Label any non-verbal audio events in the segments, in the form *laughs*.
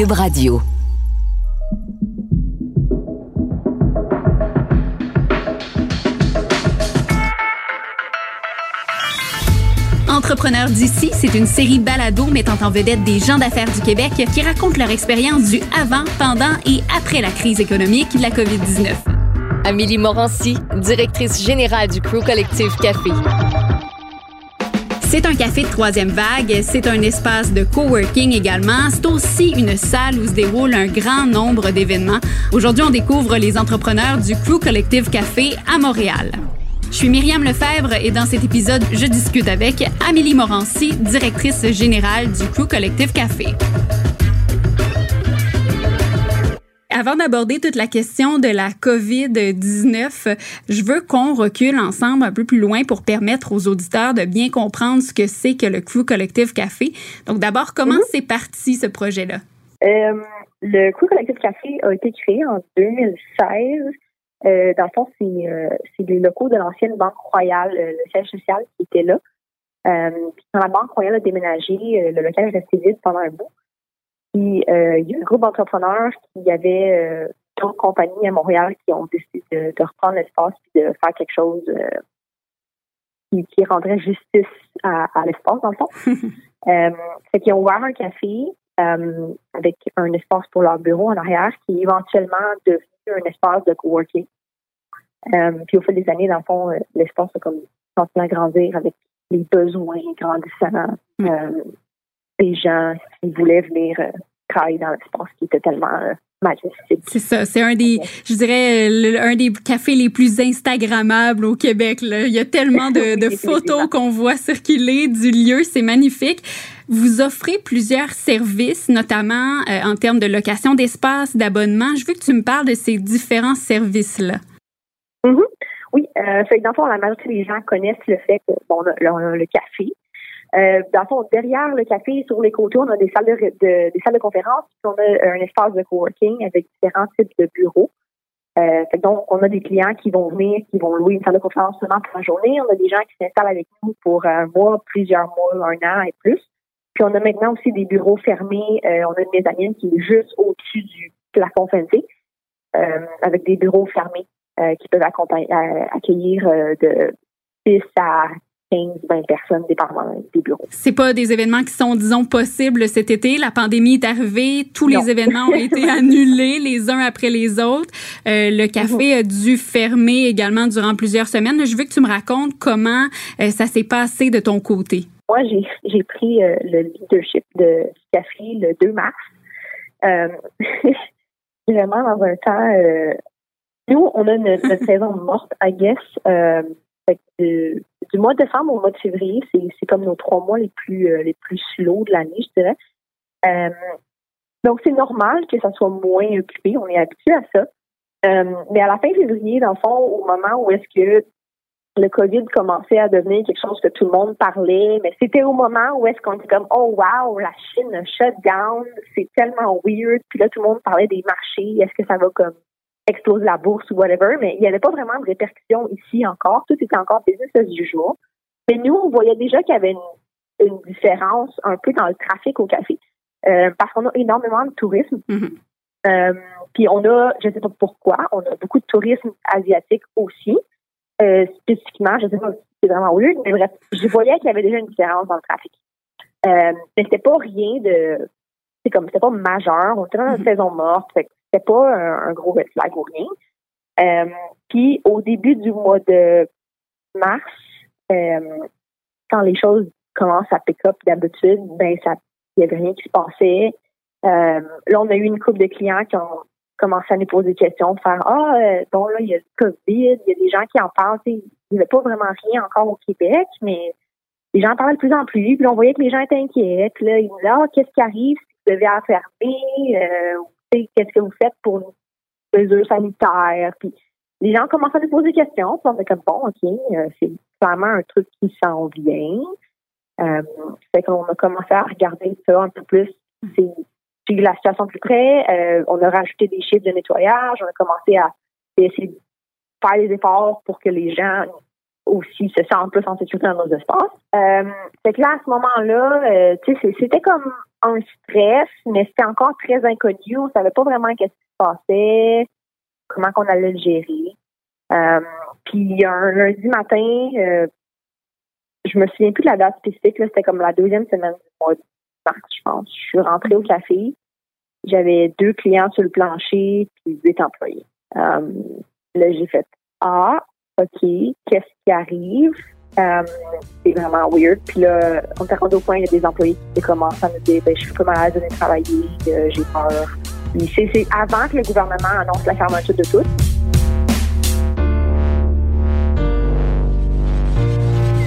Cube Radio. Entrepreneurs d'ici, c'est une série balado mettant en vedette des gens d'affaires du Québec qui racontent leur expérience du avant, pendant et après la crise économique de la COVID-19. Amélie Morancy, directrice générale du Crew Collectif Café. C'est un café de troisième vague, c'est un espace de coworking également, c'est aussi une salle où se déroule un grand nombre d'événements. Aujourd'hui, on découvre les entrepreneurs du Crew Collective Café à Montréal. Je suis Myriam Lefebvre et dans cet épisode, je discute avec Amélie Morancy, directrice générale du Crew Collective Café. Avant d'aborder toute la question de la COVID-19, je veux qu'on recule ensemble un peu plus loin pour permettre aux auditeurs de bien comprendre ce que c'est que le Crew Collective Café. Donc d'abord, comment mhm. c'est parti ce projet-là? Euh, le Crew Collective Café a été créé en 2016. Euh, dans le fond, c'est euh, les locaux de l'ancienne Banque Royale, euh, le siège social qui était là. Euh, quand la Banque Royale a déménagé, le local est resté vide pendant un bout. Puis euh, il y a un groupe d'entrepreneurs qui avait euh, d'autres compagnies à Montréal qui ont décidé de, reprendre l'espace et de faire quelque chose euh, qui, qui, rendrait justice à, l'espace, dans le fond. *laughs* euh, fait qu'ils ont ouvert un café avec un espace pour leur bureau en arrière qui est éventuellement devenu un espace de coworking. puis au fil des années, dans le fond, l'espace a comme continué à grandir avec les besoins grandissants les gens qui voulaient venir euh, travailler dans l'espace qui était tellement euh, majestique. C'est ça, c'est un des, je dirais, un des cafés les plus instagrammables au Québec. Là. Il y a tellement de, *laughs* photos qu'on voit circuler du lieu, c'est magnifique. Vous offrez plusieurs services, notamment euh, en termes de location d'espace, d'abonnement. Je veux que tu me parles de ces différents services-là. Mm-hmm. Oui, euh, fait dans le fond, la majorité des gens connaissent le fait que bon, le café, euh, dans le fond, derrière le café, sur les côtés, on a des salles de, des salles de conférence, puis on a un espace de coworking avec différents types de bureaux. Euh, donc, on a des clients qui vont venir, qui vont louer une salle de conférence seulement pour la journée. On a des gens qui s'installent avec nous pour un mois, plusieurs mois, un an et plus. Puis on a maintenant aussi des bureaux fermés. Euh, on a une mezzanine qui est juste au-dessus du plafond fencé, euh, avec des bureaux fermés euh, qui peuvent accueillir de 6 à 15, 20 personnes, dépendamment des bureaux. C'est pas des événements qui sont, disons, possibles cet été. La pandémie est arrivée, tous les *laughs* événements ont été annulés les uns après les autres. Euh, le café a dû fermer également durant plusieurs semaines. Je veux que tu me racontes comment euh, ça s'est passé de ton côté. Moi, j'ai pris euh, le leadership de café le 2 mars. *laughs* vraiment dans un temps... nous, on a notre, *laughs* saison morte, I guess du mois de décembre au mois de février, c'est comme nos trois mois les plus euh, les plus slow de l'année, je dirais. Euh, donc c'est normal que ça soit moins occupé, on est habitué à ça. Euh, mais à la fin février, dans le fond, au moment où est-ce que le COVID commençait à devenir quelque chose que tout le monde parlait, mais c'était au moment où est-ce qu'on dit comme oh wow, la Chine shut down, c'est tellement weird. Puis là, tout le monde parlait des marchés, est-ce que ça va comme explose la bourse ou whatever, mais il n'y avait pas vraiment de répercussions ici encore. Tout était encore business as usual. Mais nous, on voyait déjà qu'il y avait une, différence un peu dans le trafic au café. Euh, parce qu'on a énormément de tourisme. Mm-hmm. Euh, puis on a, je ne sais pas pourquoi, on a beaucoup de tourisme asiatique aussi. Euh, spécifiquement, je ne sais pas si c'est vraiment weird, mais bref, je voyais qu'il y avait déjà une différence dans le trafic. mais c'était pas rien de c'est comme c'était pas majeur. On était dans une mm-hmm. saison morte. C'était pas un, gros red flag ou rien. Euh, puis au début du mois de mars, euh, quand les choses commencent à pick up d'habitude, ben ça il n'y avait rien qui se passait. Euh, là, on a eu une couple de clients qui ont commencé à nous poser des questions, de faire Ah, bon là, il y a le COVID, il y a des gens qui en parlent. Il n'y avait pas vraiment rien encore au Québec, mais les gens en parlent de plus en plus. Puis on voyait que les gens étaient inquiets. Là, ils disaient Ah, qu'est-ce qui arrive si vous devez enfermer? Qu'est-ce que vous faites pour les mesures sanitaires? Puis les gens commencent à nous poser des questions. Puis on fait comme bon, OK, euh, c'est clairement un truc qui s'en vient. Euh, fait qu'on a commencé à regarder ça un peu plus. C'est la situation plus près. Euh, on a rajouté des chiffres de nettoyage. On a commencé à essayer de faire des efforts pour que les gens aussi se sentent plus en sécurité dans nos espaces. Euh, fait que là, à ce moment-là, euh, tu sais, c'était comme un stress, mais c'était encore très inconnu. On savait pas vraiment qu'est-ce qui se passait, comment qu'on allait le gérer. Euh, puis un lundi matin, euh, je me souviens plus de la date spécifique, c'était comme la deuxième semaine du mois de mars, je pense. Je suis rentrée au café. J'avais deux clients sur le plancher, puis huit employés. Euh, là, j'ai fait Ah, OK, qu'est-ce qui arrive? Euh, c'est vraiment weird. Puis là, on s'est rendu au point, il y a des employés qui commencent à me dire ben, je suis pas malade de travailler, j'ai peur. c'est avant que le gouvernement annonce la fermeture de tout.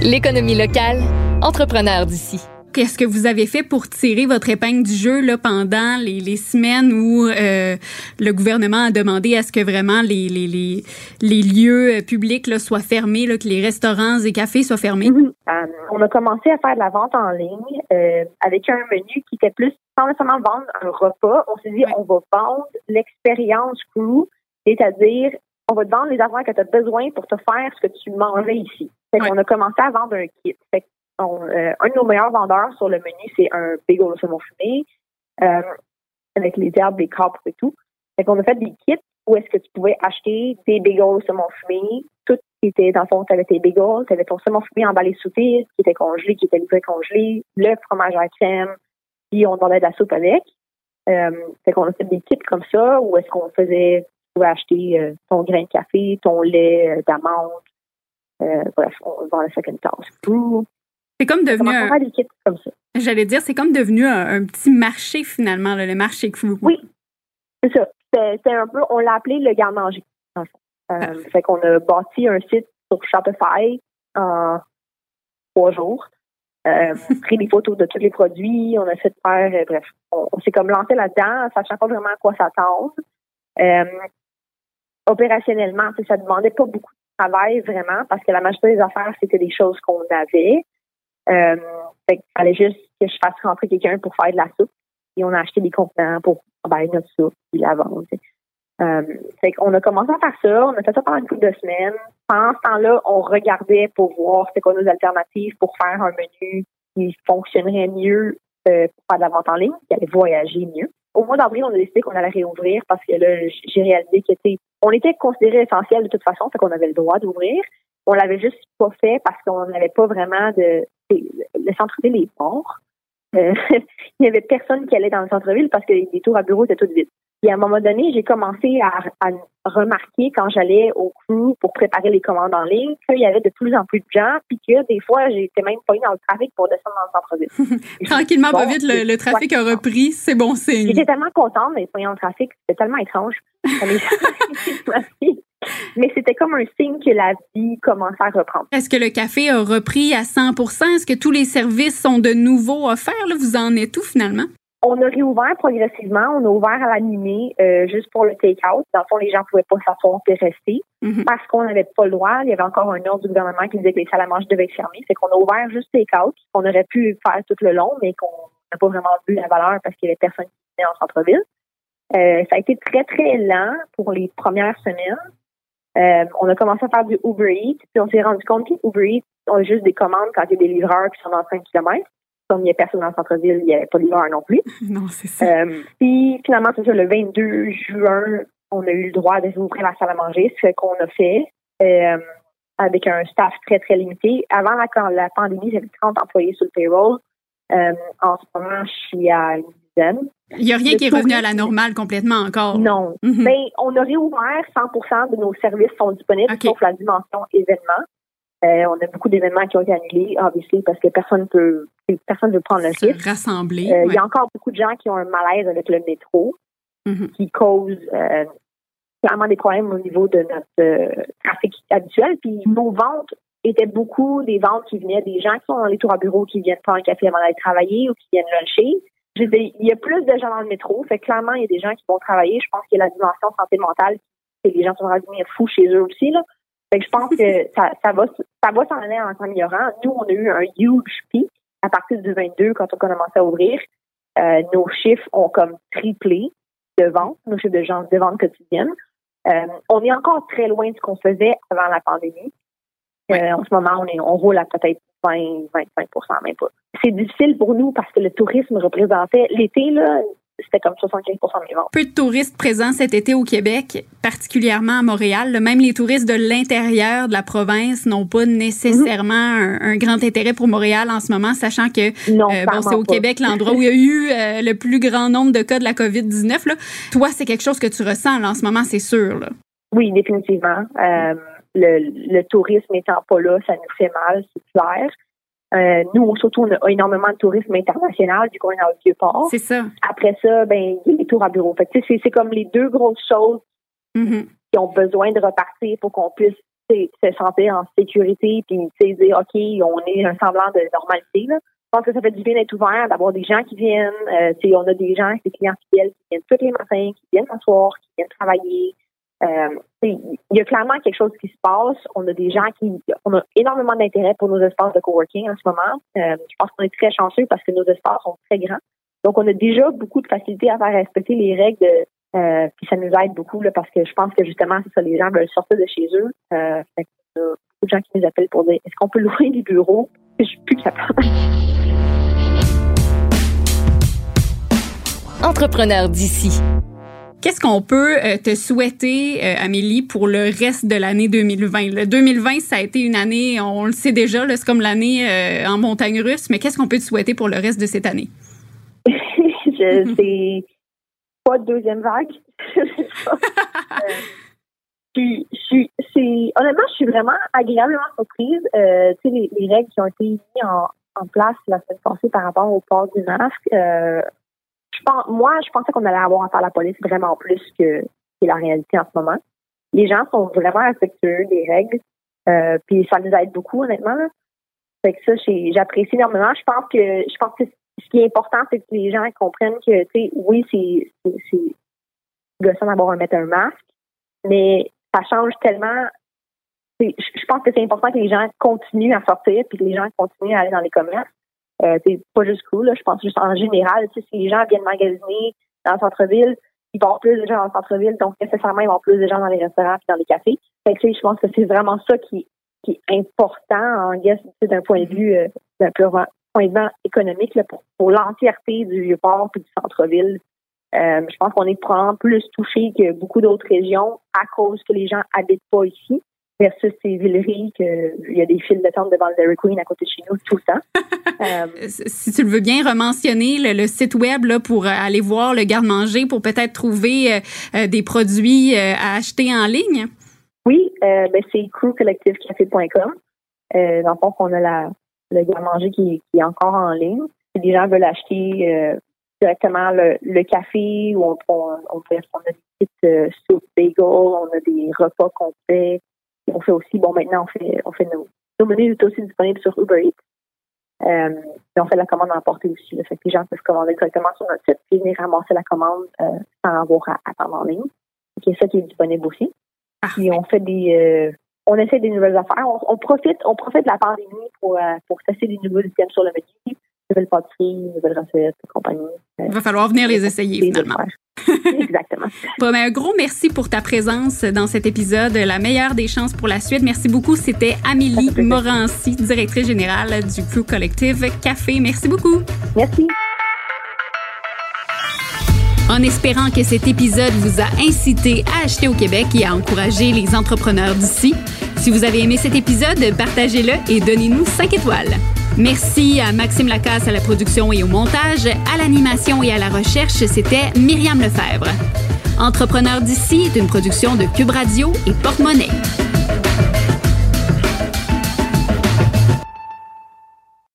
L'économie locale, entrepreneur d'ici. Qu'est-ce que vous avez fait pour tirer votre épingle du jeu là, pendant les, les semaines où euh, le gouvernement a demandé à ce que vraiment les, les, les, les lieux publics là, soient fermés, là, que les restaurants et cafés soient fermés? Euh, on a commencé à faire de la vente en ligne euh, avec un menu qui était plus sans nécessairement vendre un repas. On s'est dit, on va vendre l'expérience crew, c'est-à-dire on va te vendre les affaires que tu as besoin pour te faire ce que tu mangeais ici. Fait qu'on a commencé à vendre un kit. Fait euh, un de nos meilleurs vendeurs sur le menu, c'est un bagel au saumon fumé, euh, avec les herbes, les capres et tout. Fait qu'on a fait des kits où est-ce que tu pouvais acheter des bagels au saumon fumé, tout était, dans le fond, t'avais tes bagels, t'avais ton saumon fumé emballé sous pile, qui était congelé, qui était livré congelé, le fromage à crème, puis on donnait de la soupe avec. Euh, fait qu'on a fait des kits comme ça, où est-ce qu'on faisait, tu pouvais acheter euh, ton grain de café, ton lait d'amande, bref, on vend la second tasse. C'est comme devenu un... comme ça. J'allais dire, c'est comme devenu un, petit marché finalement, le marché Crew. Oui, c'est ça. C'est un peu, on l'a appelé le garde-manger. Euh, fait qu'on a bâti un site sur Shopify en trois jours. Euh, pris des photos de tous les produits, on a fait faire, euh, bref, on, s'est comme lancé là-dedans, sachant pas vraiment à quoi s'attendre. Euh, opérationnellement, ça demandait pas beaucoup de travail vraiment, parce que la majorité des affaires, c'était des choses qu'on avait. Euh, fait qu'il fallait juste que je fasse rentrer quelqu'un pour faire de la soupe. Et on a acheté des contenants pour emballer notre soupe et la vendre. Euh, fait qu'on a commencé à faire ça. On a fait ça pendant une couple de semaines. Pendant ce temps-là, on regardait pour voir c'était quoi nos alternatives pour faire un menu qui fonctionnerait mieux euh, pour faire de la vente en ligne, qui allait voyager mieux. Au mois d'avril, on a décidé qu'on allait réouvrir parce que là, j'ai réalisé qu'on était considéré essentiel de toute façon, fait qu'on avait le droit d'ouvrir. On l'avait juste pas fait parce qu'on n'avait pas vraiment de le centre-ville est mort. Euh, *laughs* il n'y avait personne qui allait dans le centre-ville parce que les tours à bureau étaient toutes vides. Et à un moment donné, j'ai commencé à, remarquer quand j'allais au crew pour préparer les commandes en ligne qu'il y avait de plus en plus de gens, puis que des fois, j'étais même pas dans le trafic pour descendre dans le centre-ville. *laughs* Tranquillement, pas vite, le, trafic a repris, c'est bon signe. J'étais tellement contente d'être dans le trafic, c'était tellement étrange. *laughs* mais c'était comme un signe que la vie commençait à reprendre. Est-ce que le café a repris à 100% Est-ce que tous les services sont de nouveau offerts? Vous en êtes où finalement? On a réouvert progressivement. On a ouvert à l'animé euh, juste pour le take-out. Dans le fond, les gens ne pouvaient pas s'asseoir et rester mm-hmm. parce qu'on n'avait pas le droit. Il y avait encore un ordre du gouvernement qui disait que les salles à manger devaient être fermées. C'est qu'on a ouvert juste take-out. On aurait pu faire tout le long, mais qu'on n'a pas vraiment vu la valeur parce qu'il y avait personne qui venait en centre-ville. Euh, ça a été très, très lent pour les premières semaines. Euh, on a commencé à faire du Uber Eats, puis on s'est rendu compte que Uber Eats ont juste des commandes quand il y a des livreurs qui sont dans 5 km. Comme il n'y a personne dans le centre-ville, il n'y avait pas de livreur non plus. *laughs* Non, c'est ça. Euh, puis finalement, c'est ça, le 22 juin, on a eu le droit de rouvrir la salle à manger, ce qu'on a fait. Euh, avec un staff très, très limité. Avant la, la pandémie, j'avais 30 employés sur le payroll. en ce moment, je suis à il n'y a rien qui est revenu à la normale complètement encore. Non. Mais mhm. ben, on a réouvert 100% de nos services sont disponibles, sauf la dimension événement. Euh, on a beaucoup d'événements qui ont été annulés, obviously, parce que personne peut personne veut prendre le risque. Rassembler. Euh, il y a encore beaucoup de gens qui ont un malaise avec le métro, mhm. qui cause euh, clairement des problèmes au niveau de notre trafic habituel. Puis nos ventes étaient beaucoup des ventes qui venaient des gens qui sont dans les tours à bureau, qui viennent prendre un café avant d'aller travailler ou qui viennent luncher il y a plus de gens dans le métro. Fait clairement, il y a des gens qui vont travailler. Je pense qu'il y a la dimension santé mentale et les gens sont rendus fous chez eux aussi. Là. Fait que je pense que *laughs* ça, ça va ça va s'en aller en s'améliorant. Nous, on a eu un huge pic à partir du 22 quand on a commencé à ouvrir. Euh, nos chiffres ont comme triplé de vente, nos chiffres de, gens, de vente quotidienne. Euh, on est encore très loin de ce qu'on faisait avant la pandémie. en ce moment, on, est, on roule à peut-être 20, 25 même pas. C'est difficile pour nous parce que le tourisme représentait l'été, là, c'était comme 75% des ventes. Peu de touristes présents cet été au Québec, particulièrement à Montréal. Même les touristes de l'intérieur de la province n'ont pas nécessairement un, grand intérêt pour Montréal en ce moment, sachant que euh, bon, c'est au Québec l'endroit où il y a eu euh, le plus grand nombre de cas de la COVID-19. Toi, c'est quelque chose que tu ressens en ce moment, c'est sûr. Là. Oui, définitivement. Euh, le, le tourisme étant pas là, ça nous fait mal, c'est clair. Euh, nous, surtout, on a énormément de tourisme international, du coup, on est dans le Vieux-Port. C'est ça. Après ça, ben, il y a les tours à bureau. Fait c'est, c'est comme les deux grosses choses mm-hmm. qui ont besoin de repartir pour qu'on puisse se sentir en sécurité puis dire, OK, on est un semblant de normalité. Là. Je pense que ça fait du bien d'être ouvert, d'avoir des gens qui viennent. Euh, on a des gens, des clients fidèles qui viennent tous les matins, qui viennent s'asseoir, qui viennent travailler, il y a clairement quelque chose qui se passe. On a des gens qui, on a énormément d'intérêt pour nos espaces de coworking en ce moment. Euh, je pense qu'on est très chanceux parce que nos espaces sont très grands. Donc, on a déjà beaucoup de facilité à faire respecter les règles. Euh, puis ça nous aide beaucoup parce que je pense que justement, c'est ça, les gens veulent sortir de chez eux. Euh, fait y a beaucoup de gens qui nous appellent pour dire est-ce qu'on peut *laughs* louer des bureaux? Je suis plus capable. Entrepreneur d'ici. Qu'est-ce qu'on peut euh, te souhaiter, euh, Amélie, pour le reste de l'année 2020? Le 2020, ça a été une année, on le sait déjà, c'est comme l'année euh, en montagne russe, mais qu'est-ce qu'on peut te souhaiter pour le reste de cette année? *laughs* je sais pas de deuxième vague. *laughs* honnêtement, je suis vraiment agréablement surprise. tu sais, les, règles qui ont été mises en, en, place la semaine passée par rapport au port du masque, moi, je pensais qu'on allait avoir à faire la police vraiment plus que, la réalité en ce moment. Les gens sont vraiment respectueux des règles, euh, puis ça nous aide beaucoup, honnêtement. Fait que ça, j'apprécie énormément. Je pense que je pense que ce qui est important, c'est que les gens comprennent que, tu sais, oui, c'est c'est gossant d'avoir à mettre un masque, mais ça change tellement. Je pense que c'est important que les gens continuent à sortir, puis que les gens continuent à aller dans les commerces. Euh, c'est pas juste cool, je pense juste en général. si les gens viennent magasiner dans le centre-ville, ils vont plus de gens dans le centre-ville, donc nécessairement, ils vont plus de gens dans les restaurants et dans les cafés. Fait que, je pense que c'est vraiment ça qui, qui est important, en guess, d'un point de vue, euh, d'un point de vue économique, là, pour, pour l'entièreté du Vieux-Port et du centre-ville. Euh, je pense qu'on est probablement plus touché que beaucoup d'autres régions à cause que les gens habitent pas ici versus ces villeries qu'il y a des files d'attente devant le Dairy Queen à côté de chez nous tout le temps. *laughs* Euh, si tu le veux bien rementionner, le, site web là, pour aller voir le garde-manger, pour peut-être trouver euh, euh, des produits à acheter en ligne? Oui, ben, c'est crewcollectivecafé.com. dans le fond, on a la, le garde-manger qui, qui, est encore en ligne. Si les gens veulent acheter directement le, café ou on, on, on, on a des petites soup bagels, on a des repas complets, on fait aussi, bon, maintenant, on fait, on fait nos, nos menus sont aussi disponibles sur Uber Eats. Euh, et on fait la commande à emporter aussi. Là, fait que les gens peuvent commander directement sur notre site et venir ramasser la commande euh, sans avoir à attendre en ligne. C'est ça qui est disponible aussi. Puis on fait des euh, on essaie des nouvelles affaires. On, profite, on profite de la pandémie pour, euh, pour tester des nouveaux items sur le menu nouvelles pâtisseries, nouvelles recettes et compagnie. Il va falloir venir les essayer finalement. *laughs* Exactement. bon, ben, un gros merci pour ta présence dans cet épisode. La meilleure des chances pour la suite. Merci beaucoup. C'était Amélie Morancy, directrice générale du Crew Collective Café. Merci beaucoup. Merci. En espérant que cet épisode vous a incité à acheter au Québec et à encourager les entrepreneurs d'ici, si vous avez aimé cet épisode, partagez-le et donnez-nous 5 étoiles. Merci à Maxime Lacasse à la production et au montage. À l'animation et à la recherche, c'était Myriam Lefebvre. Entrepreneur d'ici est une production de Cube Radio et Porte-Monnaie.